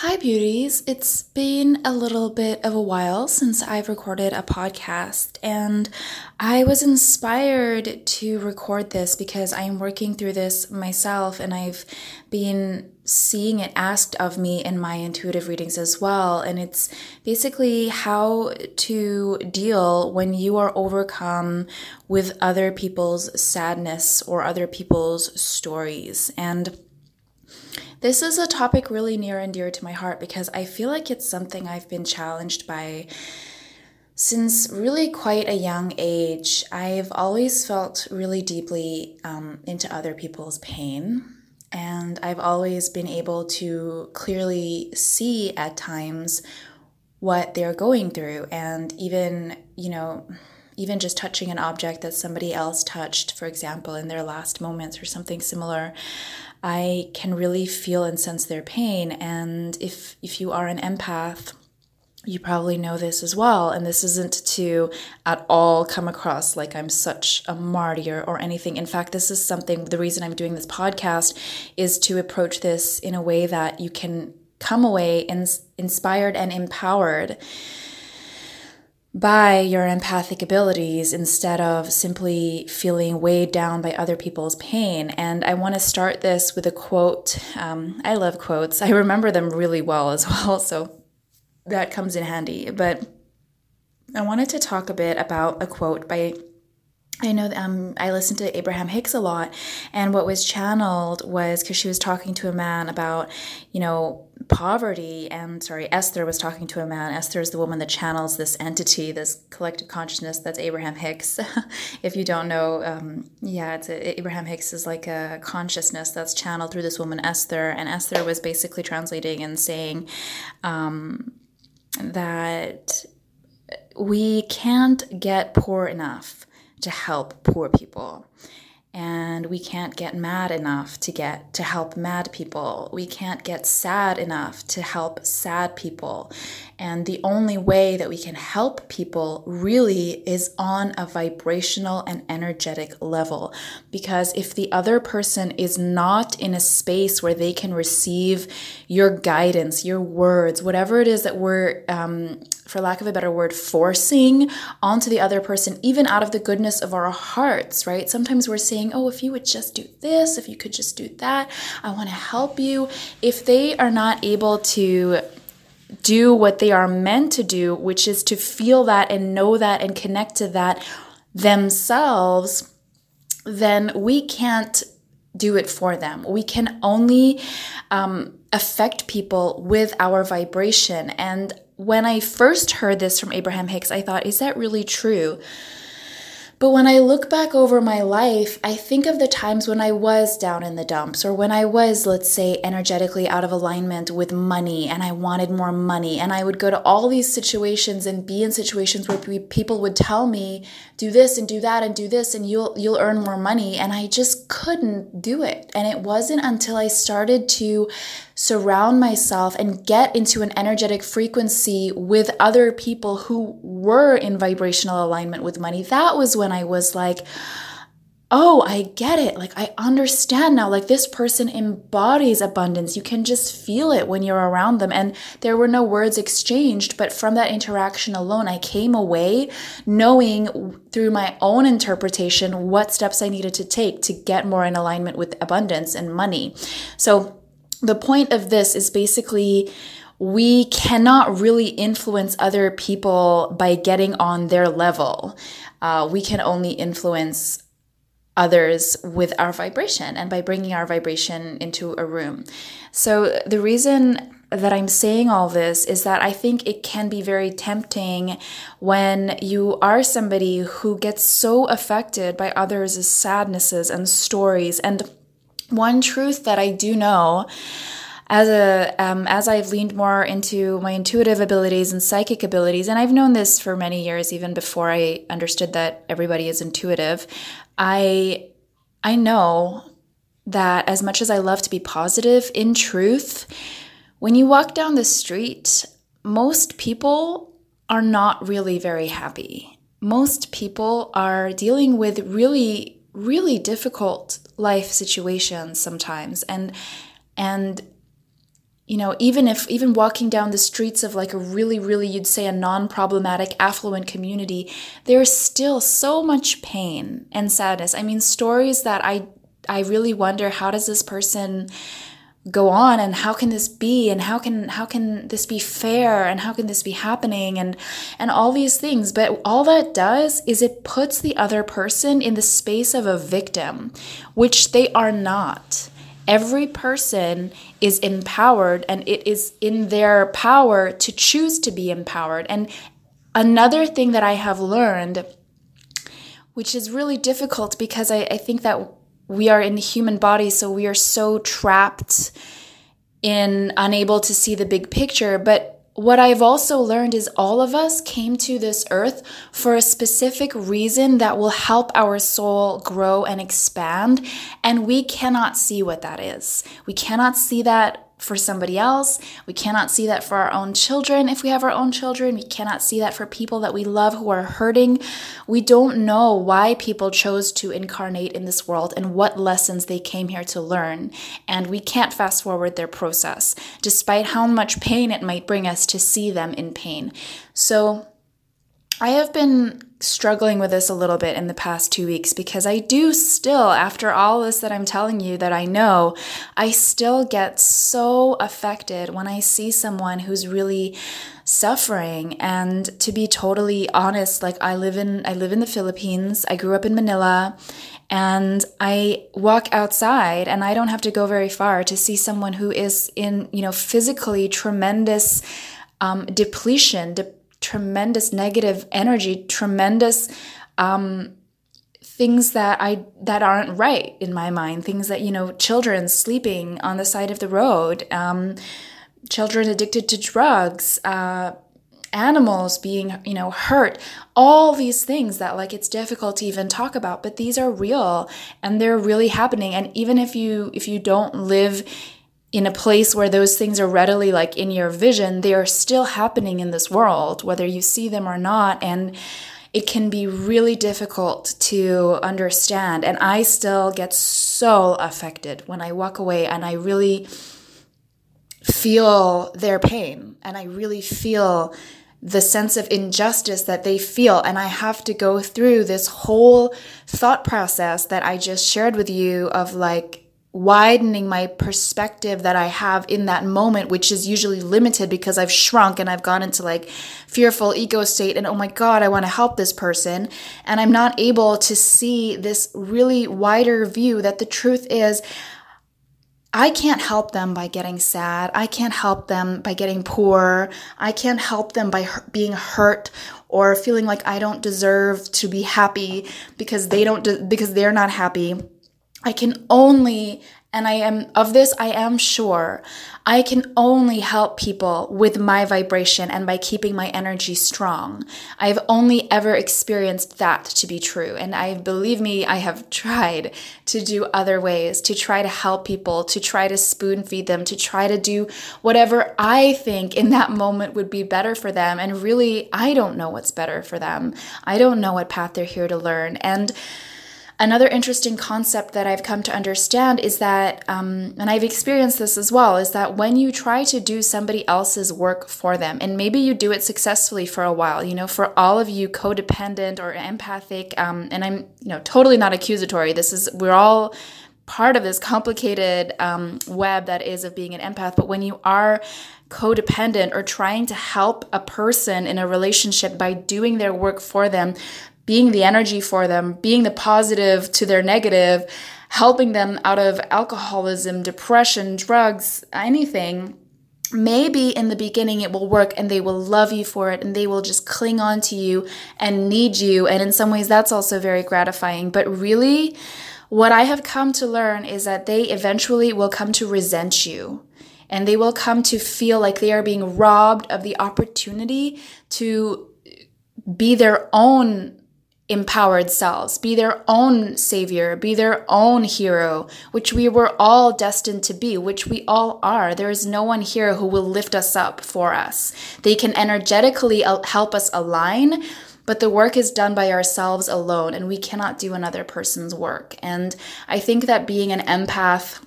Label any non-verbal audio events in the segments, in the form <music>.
Hi, beauties. It's been a little bit of a while since I've recorded a podcast, and I was inspired to record this because I am working through this myself, and I've been seeing it asked of me in my intuitive readings as well. And it's basically how to deal when you are overcome with other people's sadness or other people's stories. And this is a topic really near and dear to my heart because I feel like it's something I've been challenged by since really quite a young age. I've always felt really deeply um, into other people's pain. And I've always been able to clearly see at times what they're going through. And even, you know, even just touching an object that somebody else touched, for example, in their last moments or something similar, I can really feel and sense their pain. And if if you are an empath, you probably know this as well. And this isn't to at all come across like I'm such a martyr or anything. In fact, this is something, the reason I'm doing this podcast is to approach this in a way that you can come away ins- inspired and empowered by your empathic abilities instead of simply feeling weighed down by other people's pain. And I want to start this with a quote. Um, I love quotes, I remember them really well as <laughs> well, so that comes in handy. But I wanted to talk a bit about a quote by I know um, I listened to Abraham Hicks a lot, and what was channeled was because she was talking to a man about, you know, poverty. And sorry, Esther was talking to a man. Esther is the woman that channels this entity, this collective consciousness that's Abraham Hicks. <laughs> if you don't know, um, yeah, it's a, Abraham Hicks is like a consciousness that's channeled through this woman, Esther. And Esther was basically translating and saying um, that we can't get poor enough to help poor people. And we can't get mad enough to get to help mad people. We can't get sad enough to help sad people and the only way that we can help people really is on a vibrational and energetic level because if the other person is not in a space where they can receive your guidance your words whatever it is that we're um, for lack of a better word, forcing onto the other person, even out of the goodness of our hearts, right? Sometimes we're saying, oh, if you would just do this, if you could just do that, I want to help you. If they are not able to do what they are meant to do, which is to feel that and know that and connect to that themselves, then we can't do it for them. We can only um, affect people with our vibration. And when I first heard this from Abraham Hicks, I thought, is that really true? But when I look back over my life, I think of the times when I was down in the dumps or when I was, let's say, energetically out of alignment with money and I wanted more money. And I would go to all these situations and be in situations where people would tell me, do this and do that and do this and you'll you'll earn more money and I just couldn't do it. And it wasn't until I started to surround myself and get into an energetic frequency with other people who were in vibrational alignment with money, that was when I was like, oh, I get it. Like, I understand now. Like, this person embodies abundance. You can just feel it when you're around them. And there were no words exchanged, but from that interaction alone, I came away knowing through my own interpretation what steps I needed to take to get more in alignment with abundance and money. So, the point of this is basically we cannot really influence other people by getting on their level. Uh, we can only influence others with our vibration and by bringing our vibration into a room. So, the reason that I'm saying all this is that I think it can be very tempting when you are somebody who gets so affected by others' sadnesses and stories and one truth that I do know as a um, as I've leaned more into my intuitive abilities and psychic abilities, and I've known this for many years, even before I understood that everybody is intuitive. I I know that as much as I love to be positive, in truth, when you walk down the street, most people are not really very happy. Most people are dealing with really really difficult life situations sometimes and and you know, even if, even walking down the streets of like a really, really, you'd say a non problematic, affluent community, there's still so much pain and sadness. I mean, stories that I, I really wonder how does this person go on and how can this be and how can how can this be fair and how can this be happening and and all these things. But all that does is it puts the other person in the space of a victim which they are not. Every person is empowered and it is in their power to choose to be empowered. And another thing that i have learned which is really difficult because I, I think that we are in the human body, so we are so trapped in unable to see the big picture. But what I've also learned is all of us came to this earth for a specific reason that will help our soul grow and expand. And we cannot see what that is. We cannot see that for somebody else. We cannot see that for our own children if we have our own children. We cannot see that for people that we love who are hurting. We don't know why people chose to incarnate in this world and what lessons they came here to learn. And we can't fast forward their process, despite how much pain it might bring us to see them in pain. So, I have been struggling with this a little bit in the past two weeks because I do still, after all this that I'm telling you that I know, I still get so affected when I see someone who's really suffering. And to be totally honest, like I live in I live in the Philippines. I grew up in Manila and I walk outside and I don't have to go very far to see someone who is in, you know, physically tremendous um, depletion, de- tremendous negative energy, tremendous um, things that I that aren't right in my mind. Things that you know, children sleeping on the side of the road, um, children addicted to drugs. Uh, animals being you know hurt all these things that like it's difficult to even talk about but these are real and they're really happening and even if you if you don't live in a place where those things are readily like in your vision, they are still happening in this world, whether you see them or not. And it can be really difficult to understand. And I still get so affected when I walk away and I really feel their pain and I really feel the sense of injustice that they feel. And I have to go through this whole thought process that I just shared with you of like, widening my perspective that I have in that moment, which is usually limited because I've shrunk and I've gone into like fearful ego state and oh my God, I want to help this person. And I'm not able to see this really wider view that the truth is, I can't help them by getting sad. I can't help them by getting poor. I can't help them by being hurt or feeling like I don't deserve to be happy because they don't de- because they're not happy. I can only, and I am of this, I am sure, I can only help people with my vibration and by keeping my energy strong. I've only ever experienced that to be true. And I believe me, I have <laughs> tried to do other ways, to try to help people, to try to spoon feed them, to try to do whatever I think in that moment would be better for them. And really, I don't know what's better for them. I don't know what path they're here to learn. And Another interesting concept that I've come to understand is that, um, and I've experienced this as well, is that when you try to do somebody else's work for them, and maybe you do it successfully for a while, you know, for all of you codependent or empathic, um, and I'm, you know, totally not accusatory. This is, we're all part of this complicated um, web that is of being an empath. But when you are codependent or trying to help a person in a relationship by doing their work for them, being the energy for them, being the positive to their negative, helping them out of alcoholism, depression, drugs, anything. Maybe in the beginning it will work and they will love you for it and they will just cling on to you and need you. And in some ways, that's also very gratifying. But really, what I have come to learn is that they eventually will come to resent you and they will come to feel like they are being robbed of the opportunity to be their own empowered selves, be their own savior, be their own hero, which we were all destined to be, which we all are. There is no one here who will lift us up for us. They can energetically help us align, but the work is done by ourselves alone, and we cannot do another person's work. And I think that being an empath,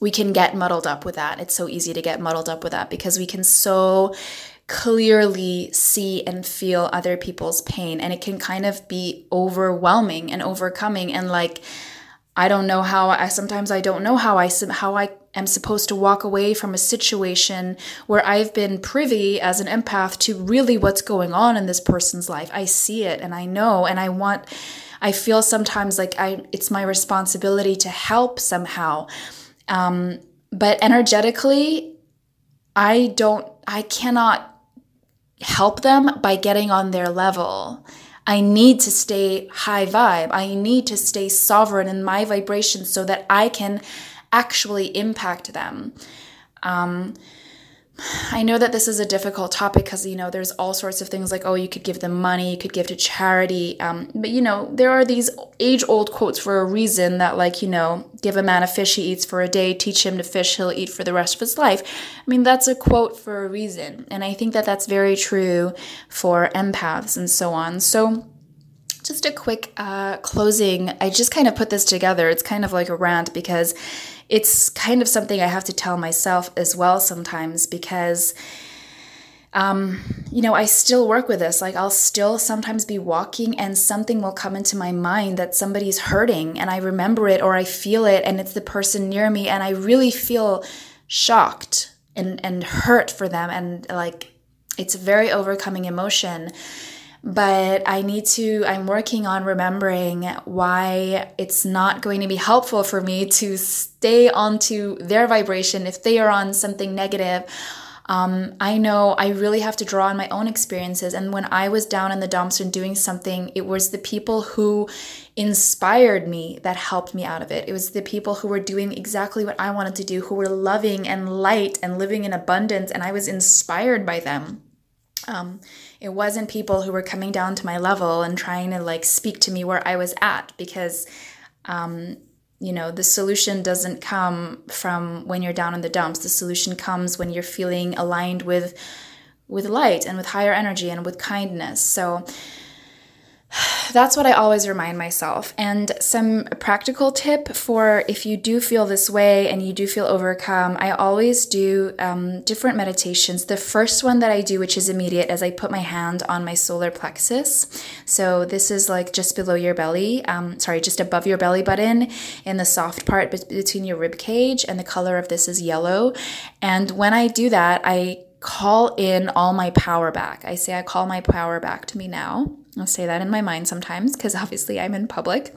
we can get muddled up with that. It's so easy to get muddled up with that because we can so clearly see and feel other people's pain and it can kind of be overwhelming and overcoming and like I don't know how I sometimes I don't know how I how I am supposed to walk away from a situation where I've been privy as an empath to really what's going on in this person's life. I see it and I know and I want I feel sometimes like I it's my responsibility to help somehow. Um, but energetically, I don't I cannot help them by getting on their level. I need to stay high vibe. I need to stay sovereign in my vibration so that I can actually impact them. Um, I know that this is a difficult topic because, you know, there's all sorts of things like, oh, you could give them money, you could give to charity. Um, but, you know, there are these age old quotes for a reason that, like, you know, give a man a fish he eats for a day, teach him to fish, he'll eat for the rest of his life. I mean, that's a quote for a reason. And I think that that's very true for empaths and so on. So, just a quick uh, closing. I just kind of put this together. It's kind of like a rant because it's kind of something I have to tell myself as well sometimes because. Um, you know, I still work with this. Like, I'll still sometimes be walking and something will come into my mind that somebody's hurting and I remember it or I feel it and it's the person near me and I really feel shocked and, and hurt for them. And like, it's a very overcoming emotion but I need to, I'm working on remembering why it's not going to be helpful for me to stay onto their vibration if they are on something negative. Um, I know I really have to draw on my own experiences. And when I was down in the dumps and doing something, it was the people who inspired me that helped me out of it. It was the people who were doing exactly what I wanted to do, who were loving and light and living in abundance. And I was inspired by them. Um, it wasn't people who were coming down to my level and trying to like speak to me where I was at because, um, you know, the solution doesn't come from when you're down in the dumps. The solution comes when you're feeling aligned with with light and with higher energy and with kindness. So <sighs> that's what I always remind myself. And some practical tip for if you do feel this way and you do feel overcome, I always do um, different meditations. The first one that I do, which is immediate, is I put my hand on my solar plexus. So this is like just below your belly, um, sorry, just above your belly button in the soft part between your rib cage. And the color of this is yellow. And when I do that, I call in all my power back. I say, I call my power back to me now. I'll say that in my mind sometimes because obviously I'm in public.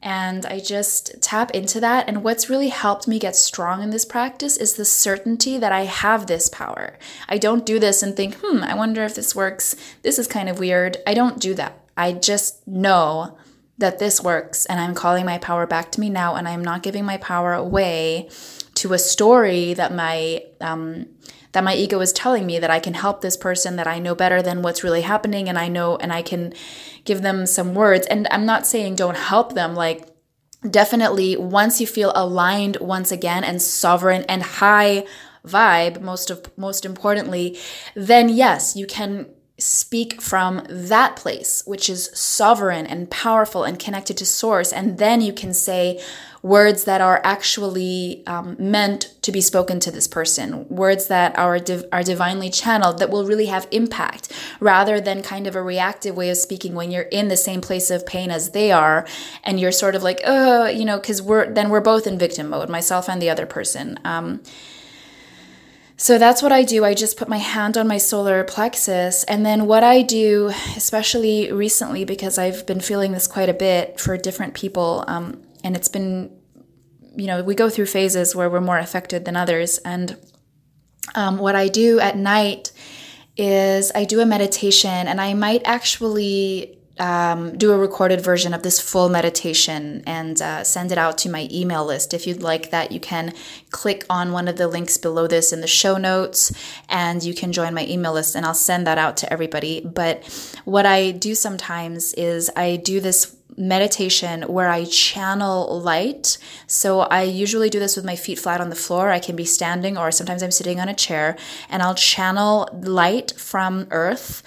And I just tap into that. And what's really helped me get strong in this practice is the certainty that I have this power. I don't do this and think, hmm, I wonder if this works. This is kind of weird. I don't do that. I just know that this works and I'm calling my power back to me now and I'm not giving my power away to a story that my um, that my ego is telling me that I can help this person, that I know better than what's really happening, and I know, and I can give them some words. And I'm not saying don't help them, like, definitely once you feel aligned once again and sovereign and high vibe most of most importantly then yes you can speak from that place which is sovereign and powerful and connected to source and then you can say words that are actually um, meant to be spoken to this person, words that are div- are divinely channeled that will really have impact, rather than kind of a reactive way of speaking when you're in the same place of pain as they are, and you're sort of like, oh, you know, because we're then we're both in victim mode, myself and the other person. Um, so that's what I do. I just put my hand on my solar plexus. And then what I do, especially recently, because I've been feeling this quite a bit for different people, um, and it's been you know we go through phases where we're more affected than others and um, what i do at night is i do a meditation and i might actually um, do a recorded version of this full meditation and uh, send it out to my email list. If you'd like that, you can click on one of the links below this in the show notes and you can join my email list and I'll send that out to everybody. But what I do sometimes is I do this meditation where I channel light. So I usually do this with my feet flat on the floor. I can be standing or sometimes I'm sitting on a chair and I'll channel light from earth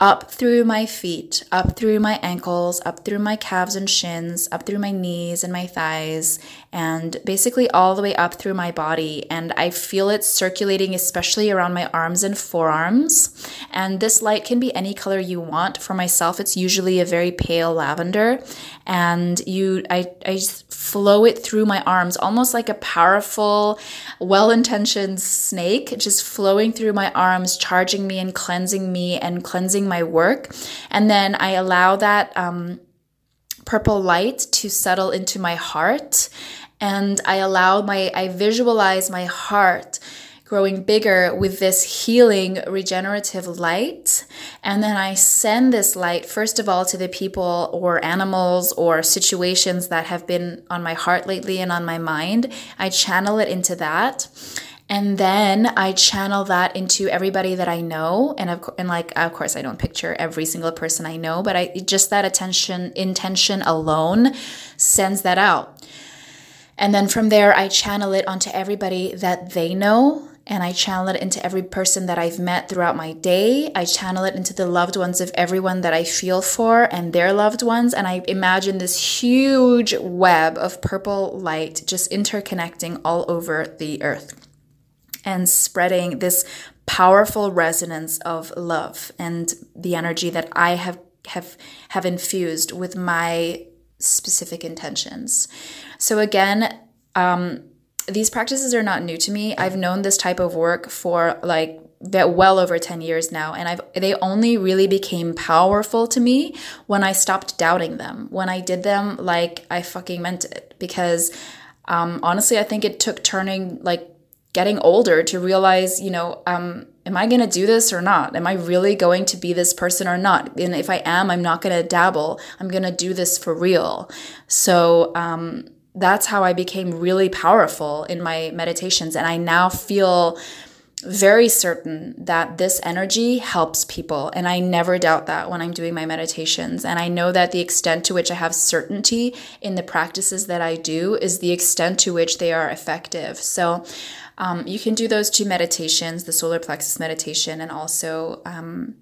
up through my feet, up through my ankles, up through my calves and shins, up through my knees and my thighs, and basically all the way up through my body. And I feel it circulating, especially around my arms and forearms. And this light can be any color you want. For myself, it's usually a very pale lavender. And you, I, I flow it through my arms, almost like a powerful, well intentioned snake, just flowing through my arms, charging me and cleansing me and cleansing my work. And then I allow that, um, purple light to settle into my heart and I allow my, I visualize my heart growing bigger with this healing regenerative light. And then I send this light, first of all, to the people or animals or situations that have been on my heart lately and on my mind. I channel it into that. And then I channel that into everybody that I know. And of, and like, of course, I don't picture every single person I know, but I just that attention, intention alone sends that out. And then from there, I channel it onto everybody that they know. And I channel it into every person that I've met throughout my day. I channel it into the loved ones of everyone that I feel for and their loved ones. And I imagine this huge web of purple light just interconnecting all over the earth and spreading this powerful resonance of love and the energy that I have have have infused with my specific intentions. So, again, um, these practices are not new to me. I've known this type of work for like well over 10 years now and I've they only really became powerful to me when I stopped doubting them. When I did them like I fucking meant it because um, honestly I think it took turning like getting older to realize, you know, um, am I going to do this or not? Am I really going to be this person or not? And if I am, I'm not going to dabble. I'm going to do this for real. So, um, that's how I became really powerful in my meditations. And I now feel very certain that this energy helps people. And I never doubt that when I'm doing my meditations. And I know that the extent to which I have certainty in the practices that I do is the extent to which they are effective. So um, you can do those two meditations the solar plexus meditation and also. Um,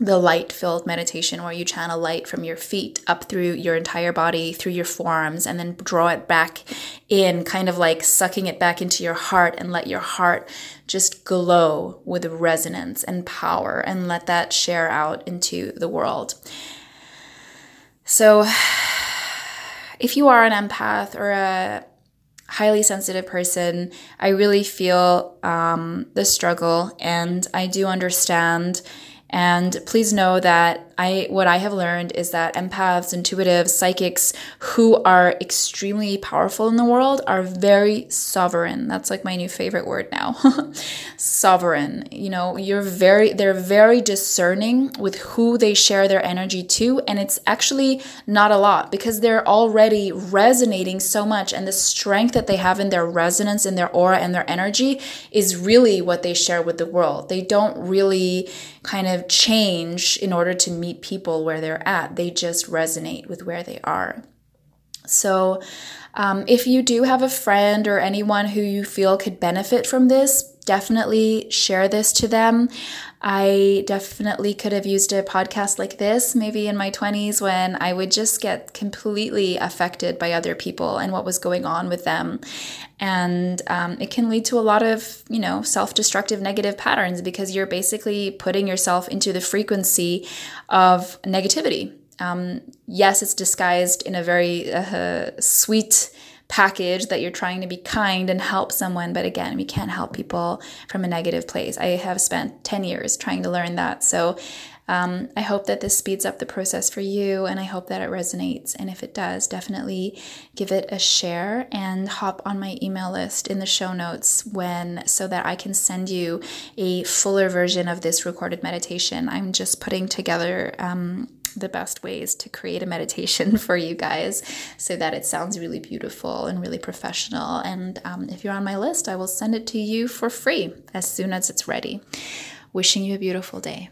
the light filled meditation where you channel light from your feet up through your entire body, through your forearms, and then draw it back in, kind of like sucking it back into your heart and let your heart just glow with resonance and power and let that share out into the world. So, <sighs> if you are an empath or a highly sensitive person. I really feel um, the struggle and I do understand. And please know that I what I have learned is that empaths, intuitives, psychics who are extremely powerful in the world are very sovereign. That's like my new favorite word now. <laughs> sovereign. You know, you're very they're very discerning with who they share their energy to and it's actually not a lot because they're already resonating so much and the strength that they have in their resonance in their aura and their energy is really what they share with the world. They don't really kind of change in order to meet people where they're at, they just resonate with where they are. So, um, if you do have a friend or anyone who you feel could benefit from this, definitely share this to them. I definitely could have used a podcast like this maybe in my 20s when I would just get completely affected by other people and what was going on with them. And um, it can lead to a lot of, you know, self destructive negative patterns because you're basically putting yourself into the frequency of negativity. Um, yes, it's disguised in a very uh, sweet, package that you're trying to be kind and help someone. But again, we can't help people from a negative place. I have spent 10 years trying to learn that. So um, I hope that this speeds up the process for you and I hope that it resonates. And if it does, definitely give it a share and hop on my email list in the show notes when so that I can send you a fuller version of this recorded meditation. I'm just putting together um, the best ways to create a meditation <laughs> for you guys so that it sounds really beautiful and really professional. And um, if you're on my list, I will send it to you for free as soon as it's ready. Wishing you a beautiful day.